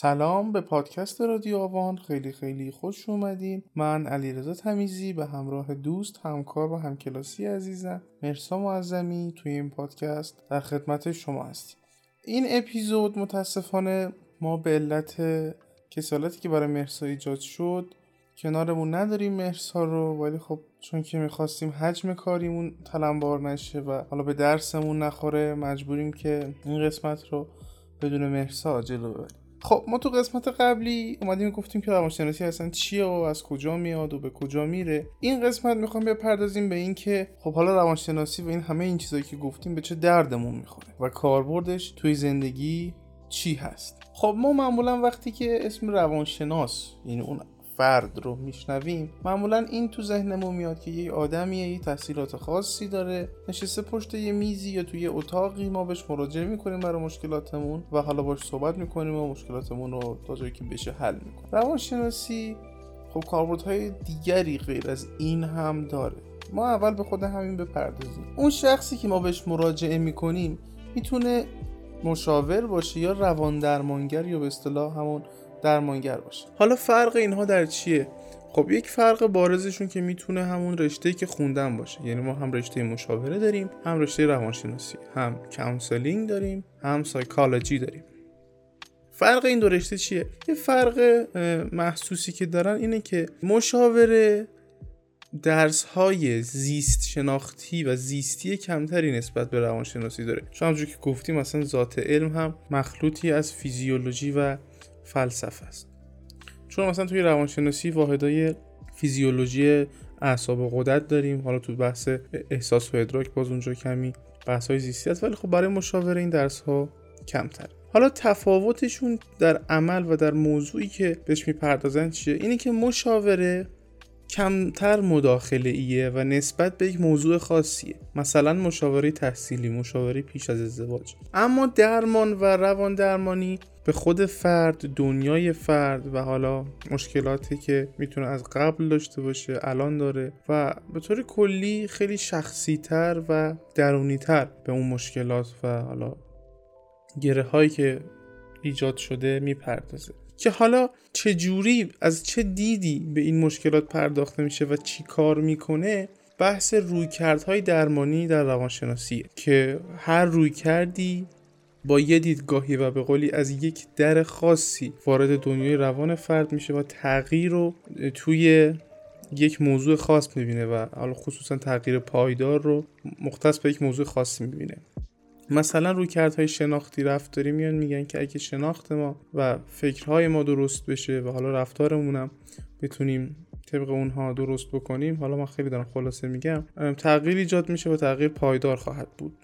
سلام به پادکست رادیو آوان. خیلی خیلی خوش اومدین. من علیرضا تمیزی به همراه دوست همکار و همکلاسی عزیزم مرسا معظمی توی این پادکست در خدمت شما هستیم. این اپیزود متاسفانه ما به علت کسالتی که برای مرسا ایجاد شد کنارمون نداریم مرسا رو ولی خب چون که می‌خواستیم حجم کاریمون تلمبار نشه و حالا به درسمون نخوره مجبوریم که این قسمت رو بدون مرسا جلو ببریم. خب ما تو قسمت قبلی اومدیم گفتیم که روانشناسی اصلا چیه و از کجا میاد و به کجا میره. این قسمت می‌خوام بپردازیم به این که خب حالا روانشناسی و این همه این چیزایی که گفتیم به چه دردمون می‌خوره و کاربردش توی زندگی چی هست. خب ما معمولا وقتی که اسم روانشناس یعنی اون فرد رو میشنویم. معمولا این تو ذهنمون میاد که یه آدمیه یه تحصیلات خاصی داره نشسته پشت یه میزی یا توی اتاقی ما بهش مراجعه می‌کنیم برای مشکلاتمون و حالا باش صحبت می‌کنیم و مشکلاتمون رو تا جایی که بشه حل می‌کنیم. روانشناسی خب کاربردهای دیگری غیر از این هم داره. ما اول به خود همین بپردازیم. اون شخصی که ما بهش مراجعه می‌کنیم می‌تونه مشاور باشه یا روان درمانگر یا به اصطلاح همون درمانگر باشه. حالا فرق اینها در چیه؟ خب یک فرق بارزشون که می‌تونه همون رشته که خوندن باشه. یعنی ما هم رشته مشاوره داریم هم رشته روانشناسی هم counseling داریم هم سایکولوژی داریم. فرق این دو رشته چیه؟ یه فرق محسوسی که دارن اینه که مشاوره درس های زیست شناختی و زیستی کمتری نسبت به روانشناسی داره. چون همونجور که گفتیم مثلا ذات علم هم مخلوطی از فیزیولوژی و فلسفه است. چون مثلا توی روانشناسی واحدهای فیزیولوژی اعصاب و قدرت داریم. حالا تو بحث احساس و ادراک باز اونجا کمی بحث های زیستی است ولی خب برای مشاوره این درس ها کمتر. حالا تفاوتشون در عمل و در موضوعی که بهش می‌پردازن چیه؟ اینه که مشاوره کمتر مداخله ایه و نسبت به یک موضوع خاصیه. مثلا مشاوره تحصیلی مشاوره پیش از ازدواج. اما درمان و روان درمانی به خود فرد دنیای فرد و حالا مشکلاتی که می‌تونه از قبل داشته باشه الان داره و به طور کلی خیلی شخصی تر و درونی تر به اون مشکلات و حالا گره هایی که ایجاد شده می‌پردازه. که حالا چه جوری از چه دیدی به این مشکلات پرداخته میشه و چی کار می‌کنه بحث رویکردهای درمانی در روانشناسی که هر روی کردی با یه دیدگاهی و به قولی از یک در خاصی وارد دنیای روان فرد میشه و تغییر رو توی یک موضوع خاص می‌بینه و حالا خصوصا تغییر پایدار رو مختص به یک موضوع خاصی می‌بینه. مثلا روی کردهای شناختی رفتاری میان میگن که اگه شناخت ما و فکرهای ما درست بشه و حالا رفتارمونم بتونیم طبق اونها درست بکنیم حالا من خیلی دارم خلاصه میگم تغییر ایجاد میشه و تغییر پایدار خواهد بود.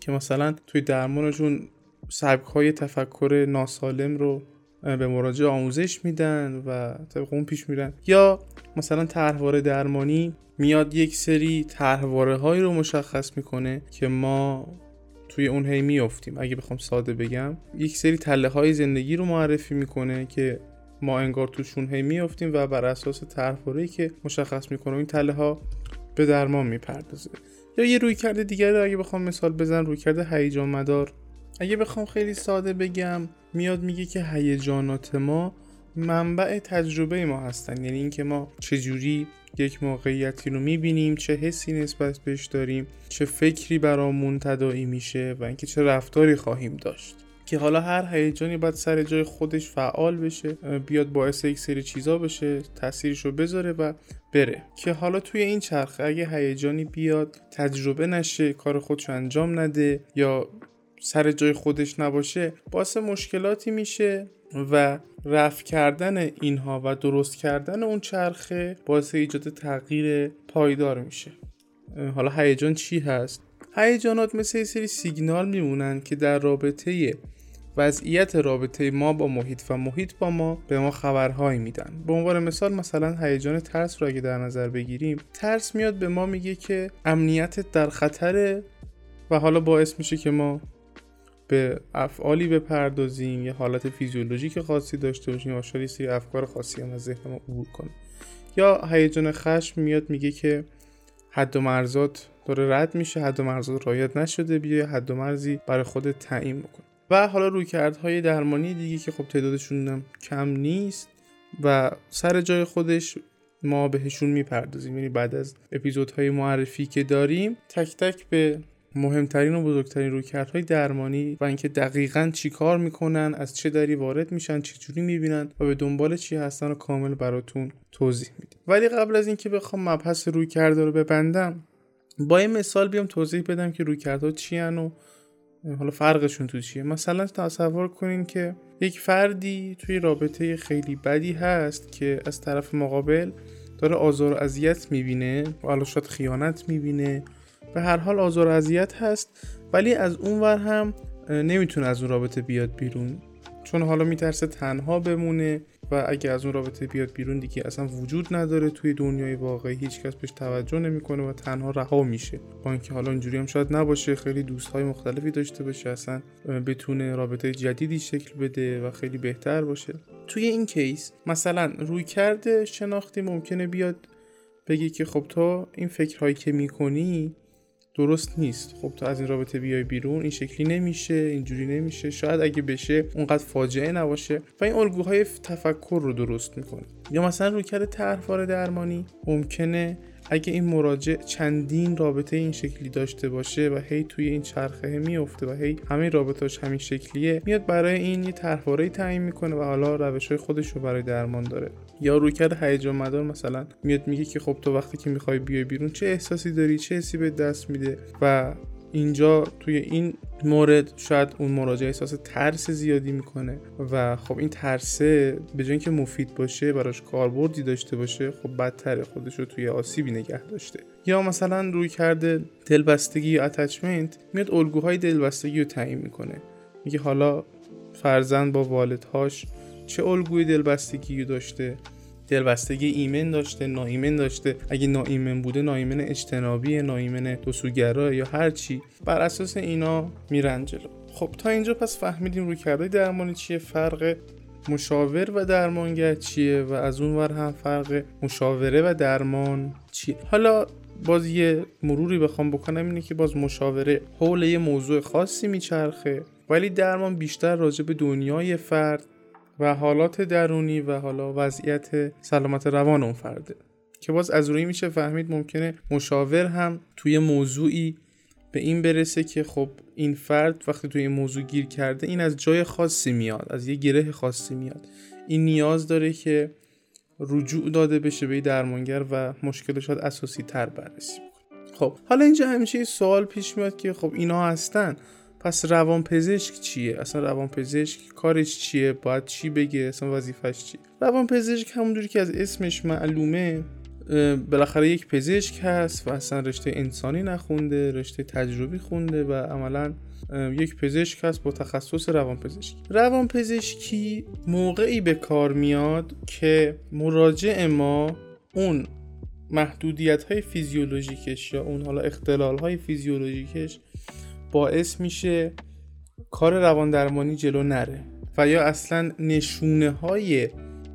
که مثلا توی درمانشون سبک های تفکر ناسالم رو به مراجع آموزش میدن و طبق اون پیش میرن. یا مثلا طرحواره درمانی میاد یک سری طرحواره هایی رو مشخص می‌کنه که ما توی اون هی میافتیم. اگه بخوام ساده بگم یک سری تله های زندگی رو معرفی می‌کنه که ما انگار توشون هی میافتیم و بر اساس طرحواره که مشخص می‌کنه این تله ها به درمان می‌پردازه. یا یه روی کرده دیگر اگه بخوام مثال بزن روی کرده هیجان مدار. اگه بخوام خیلی ساده بگم میاد میگه که هیجانات ما منبع تجربه ما هستن. یعنی اینکه ما چجوری یک موقعیتی رو می‌بینیم چه حسی نسبت بهش داریم چه فکری برامون تداعی میشه و اینکه چه رفتاری خواهیم داشت. که حالا هر هیجانی باید سر جای خودش فعال بشه بیاد باعث یک سری چیزا بشه تاثیرش رو بذاره و بره. که حالا توی این چرخه اگه هیجانی بیاد تجربه نشه کار خودشو انجام نده یا سر جای خودش نباشه باعث مشکلاتی میشه و رفع کردن اینها و درست کردن اون چرخه باعث ایجاد تغییر پایدار میشه. حالا هیجان چی هست؟ هیجانات مثل یه سری سیگنال میمونن که در رابطه وضعیت رابطه ما با محیط و محیط با ما به ما خبرهایی میدن. به عنوان مثال مثلا هیجان ترس رو اگه در نظر بگیریم ترس میاد به ما میگه که امنیتت در خطره و حالا باعث میشه که ما به افعالی بپردازیم یه حالت فیزیولوژیک خاصی داشته باشیم شاید سری افکار خاصی هم از ما عبور کنه یا هیجان خشم میاد میگه که حد و مرزات داره رد میشه حد و مرزات رایت نشده بیا حد و مرزی برای خودت تعیین بکن. و حالا رویکردهای درمانی دیگه که خب تعدادشون کم نیست و سر جای خودش ما بهشون می‌پردازیم. یعنی بعد از اپیزودهای معرفی که داریم تک تک به مهمترین و بزرگترین رویکردهای درمانی و اینکه دقیقا چی کار می‌کنن از چه دری وارد میشن چه جوری می‌بینن و به دنبال چی هستن و کامل براتون توضیح میدیم. ولی قبل از اینکه بخوام مبحث رویکرد رو ببندم با این مثال بیام توضیح بدم که رویکردها چی و حالا فرقشون تو چیه. مثلا تصور کنین که یک فردی توی رابطه خیلی بدی هست که از طرف مقابل داره آزار و اذیت می‌بینه و شاید خیانت می‌بینه. به هر حال آزار اذیت هست ولی از اون ور هم نمی‌تونه از اون رابطه بیاد بیرون. چون حالا میترسه تنها بمونه و اگه از اون رابطه بیاد بیرون دیگه اصلا وجود نداره توی دنیای واقعی. هیچکس بهش توجه نمی‌کنه و تنها رها میشه. با اینکه حالا اینجوری هم شاید نباشه خیلی دوستهای مختلفی داشته باشه اصلا بتونه رابطه جدیدی شکل بده و خیلی بهتر باشه. توی این کیس مثلا روی کرده شناختی ممکنه بیاد بگی که خب تو این فکرهایی که می‌کنی درست نیست. خب تو از این رابطه بیای بیرون این شکلی نمیشه اینجوری نمیشه. شاید اگه بشه اونقدر فاجعه نباشه. و این الگوهای تفکر رو درست می‌کنه. یا مثلا رویکرد طرحواره درمانی ممکنه اگه این مراجع چندین رابطه این شکلی داشته باشه و هی توی این چرخه میفته و هی همه رابطهاش همین شکلیه میاد برای این یه طرحواره تعیین می‌کنه و حالا روش های خودش رو برای درمان داره. یا رویکرد هیجان مدار مثلا میاد میگه که خب تو وقتی که می‌خوای بیای بیرون چه احساسی داری؟ چه حسی به دست میده؟ و اینجا توی این مورد شاید اون مراجع احساس ترس زیادی می‌کنه. و خب این ترسه به جای اینکه مفید باشه براش کاربردی داشته باشه خب بدتره خودش رو توی آسیبی نگه داشته. یا مثلا روی کرده دلبستگی یا اتچمنت میاد الگوهای دلبستگی رو تعیین می‌کنه. میگه حالا فرزند با والدهاش چه الگوی دلبستگی داشته؟ دلبستگی ایمن داشته ناایمن داشته. اگه ناایمن بوده ناایمن اجتنابی ناایمن دوسوگرا یا هر چی. بر اساس اینا میرن جلو. خب تا اینجا پس فهمیدیم روی کرده درمانی چیه فرق مشاور و درمانگر چیه و از اون ور هم فرق مشاوره و درمان چیه. حالا باز یه مروری بخوام بکنم اینه که باز مشاوره حول یه موضوع خاصی میچرخه ولی درمان بیشتر راجع به دنیای فرد و حالات درونی و حالا وضعیت سلامت روان اون فرده. که باز از روی میشه فهمید ممکنه مشاور هم توی موضوعی به این برسه که خب این فرد وقتی توی این موضوع گیر کرده این از جای خاصی میاد از یه گره خاصی میاد. این نیاز داره که رجوع داده بشه به درمانگر و مشکل شاید اساسی تر بررسی خب حالا اینجا همیشه سوال پیش میاد که خب اینا هستن. پس روانپزشک چیه؟ اصلا روانپزشک کارش چیه؟ باید چی بگه؟ اصلا وظیفش چیه؟ روانپزشک همونجوری که از اسمش معلومه بالاخره یک پزشک هست و اصلا رشته انسانی نخونده رشته تجربی خونده و عملا یک پزشک هست با تخصص روانپزشکی روانپزشکی موقعی به کار میاد که مراجع ما اون محدودیت های فیزیولوژیکش یا اون حالا اختلال های فیزیولوژیکش باعث میشه کار روان درمانی جلو نره و یا اصلا نشونه های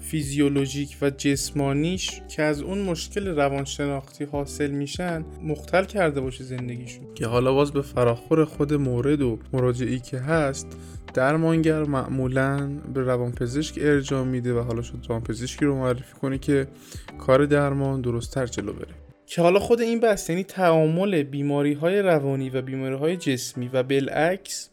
فیزیولوژیک و جسمانیش که از اون مشکل روانشناختی حاصل میشن مختل کرده باشه زندگیشون. که حالا باز به فراخور خود مورد و مراجعی که هست درمانگر معمولا به روانپزشک ارجاع میده و حالا شد روانپزشکی رو معرفی کنه که کار درمان درستتر جلو بره. که حالا خود این بحث یعنی تعامل بیماری های روانی و بیماری های جسمی و بالعکس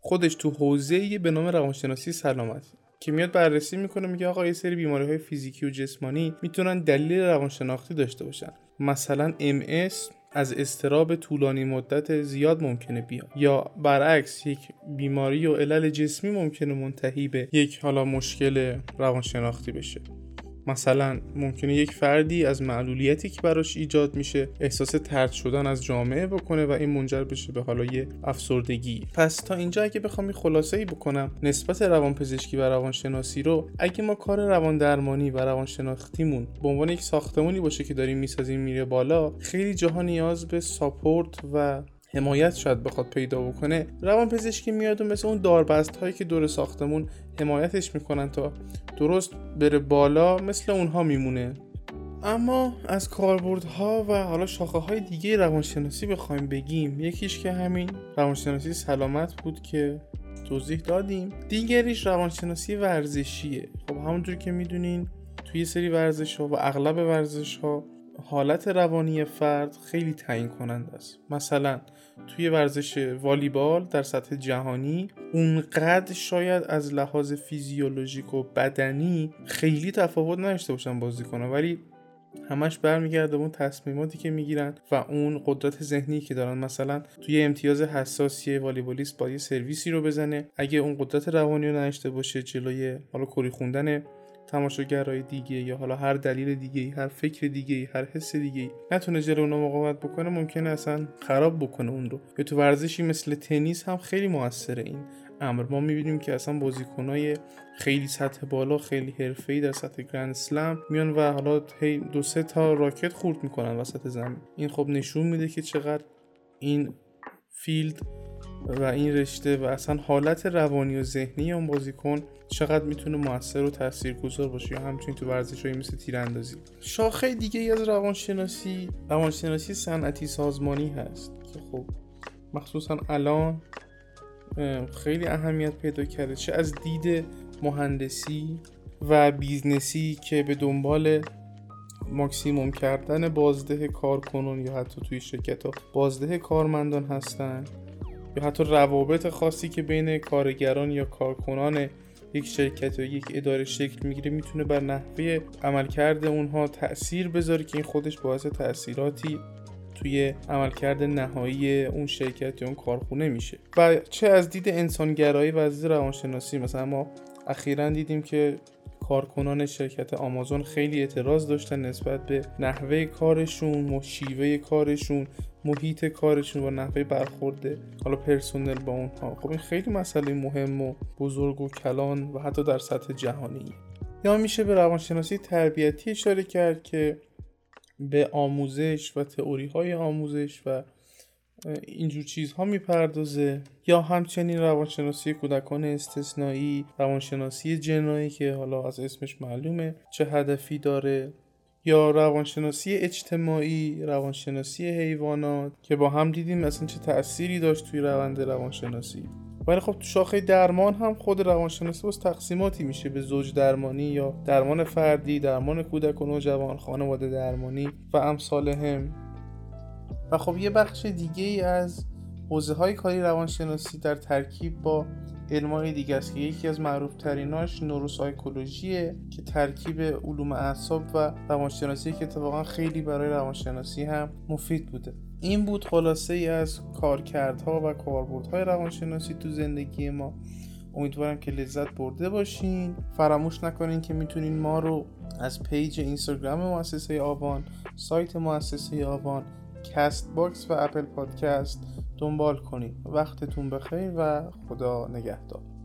خودش تو حوزه به نام روانشناسی سلامت. که میاد بررسی می‌کنه میگه آقا یه سری بیماری های فیزیکی و جسمانی می‌تونن دلیل روانشناختی داشته باشن. مثلا MS از استراب طولانی مدت زیاد ممکنه بیاد. یا برعکس یک بیماری و علل جسمی ممکنه منتهی به یک حالا مشکل روانشناختی بشه. مثلا ممکنه یک فردی از معلولیتی که براش ایجاد میشه احساس ترد شدن از جامعه بکنه و این منجر بشه به حالا یه افسردگی. پس تا اینجا اگه بخوام خلاصه ای بکنم نسبت روانپزشکی و روانشناسی رو اگه ما کار روان درمانی و روانشناختیمون به عنوان یک ساختمونی باشه که داریم می‌سازیم میره بالا خیلی جاها نیاز به ساپورت و حمایت شاید بخواد پیدا بکنه روان پزشکی میاد و مثل اون داربست هایی که دور ساختمون حمایتش می‌کنن تا درست بره بالا مثل اونها میمونه. اما از کاربردها و حالا شاخه های دیگه روانشناسی بخوایم بگیم. یکیش که همین روانشناسی سلامت بود که توضیح دادیم. دیگریش روانشناسی ورزشیه. خب همونطور که می‌دونین توی سری ورزش ها و اغلب ورزش ها حالت روانی فرد خیلی تعیین کننده است. مثلا توی ورزش والیبال در سطح جهانی اونقدر شاید از لحاظ فیزیولوژیک و بدنی خیلی تفاوت نداشته باشن بازی کنن ولی همش برمیگرده اون تصمیماتی که می‌گیرن و اون قدرت ذهنی که دارن. مثلا توی امتیاز حساسی والیبالیست با یه سرویسی رو بزنه. اگه اون قدرت روانی رو نداشته باشه جلوی حالا کری خوندن تماشاگرای دیگه یا حالا هر دلیل دیگه هر فکر دیگه هر حس دیگه نتونه جلو اونو مقاومت بکنه ممکنه اصلا خراب بکنه اون رو. یا تو ورزشی مثل تنیس هم خیلی موثره این امر. ما می‌بینیم که اصلا بازیکنای خیلی سطح بالا خیلی حرفه‌ای در سطح گرند اسلم میان و حالا هی دو سه تا راکت خورد می‌کنن وسط زمین. این خب نشون میده که چقدر این فیلد و این رشته و اصلا حالت روانی و ذهنی اون بازیکن چقدر می‌تونه موثر و تاثیرگذار باشه یا همچنین تو ورزش های مثل تیراندازی. شاخه دیگه از روانشناسی روانشناسی صنعتی سازمانی هست که خب مخصوصا الان خیلی اهمیت پیدا کرده. چه از دید مهندسی و business ی که به دنبال ماکسیموم کردن بازده کارکنان یا حتی توی شرکت ها بازده کارمندان هستن. یا حتی روابط خاصی که بین کارگران یا کارکنان یک شرکت یا یک اداره شکل می‌گیره می‌تونه بر نحوه عملکرد اونها تاثیر بذاره که این خودش باعث تاثیراتی توی عملکرد نهایی اون شرکت یا اون کارخونه میشه. و چه از دید انسانگرایی و از دید روانشناسی مثلا ما اخیرا دیدیم که کارکنان شرکت آمازون خیلی اعتراض داشتن نسبت به نحوه کارشون و شیوه کارشون محیط کارشون و نحوه برخورده حالا پرسونل با اونها. خب این خیلی مسئله مهم و بزرگ و کلان و حتی در سطح جهانی. یا میشه به روانشناسی تربیتی اشاره کرد که به آموزش و تئوری های آموزش و اینجور چیزها می‌پردازه. یا همچنین روانشناسی کودکان استثنایی روانشناسی جنایی که حالا از اسمش معلومه چه هدفی داره. یا روانشناسی اجتماعی روانشناسی حیوانات که با هم دیدیم مثلا چه تأثیری داشت توی روند روانشناسی. ولی خب تو شاخه درمان هم خود روانشناسی باز تقسیماتی میشه به زوج درمانی یا درمان فردی درمان کودک و نوجوان خانواده درمانی و امثال هم. و خب یه بخش دیگه ای از حوزه های کاری روانشناسی در ترکیب با علمای دیگه است که یکی از معروف تریناش نوروسایکولوژیه که ترکیب علوم اعصاب و روانشناسی که اتفاقا خیلی برای روانشناسی هم مفید بوده. این بود خلاصه ای از کارکردها و کاربردهای روانشناسی تو زندگی ما. امیدوارم که لذت برده باشین. فراموش نکنین که می‌تونین ما رو از page اینستاگرام مؤسسه آوان سایت مؤسسه آوان Castbox و Apple Podcast دنبال کنید. وقتتون بخیر و خدا نگهدار.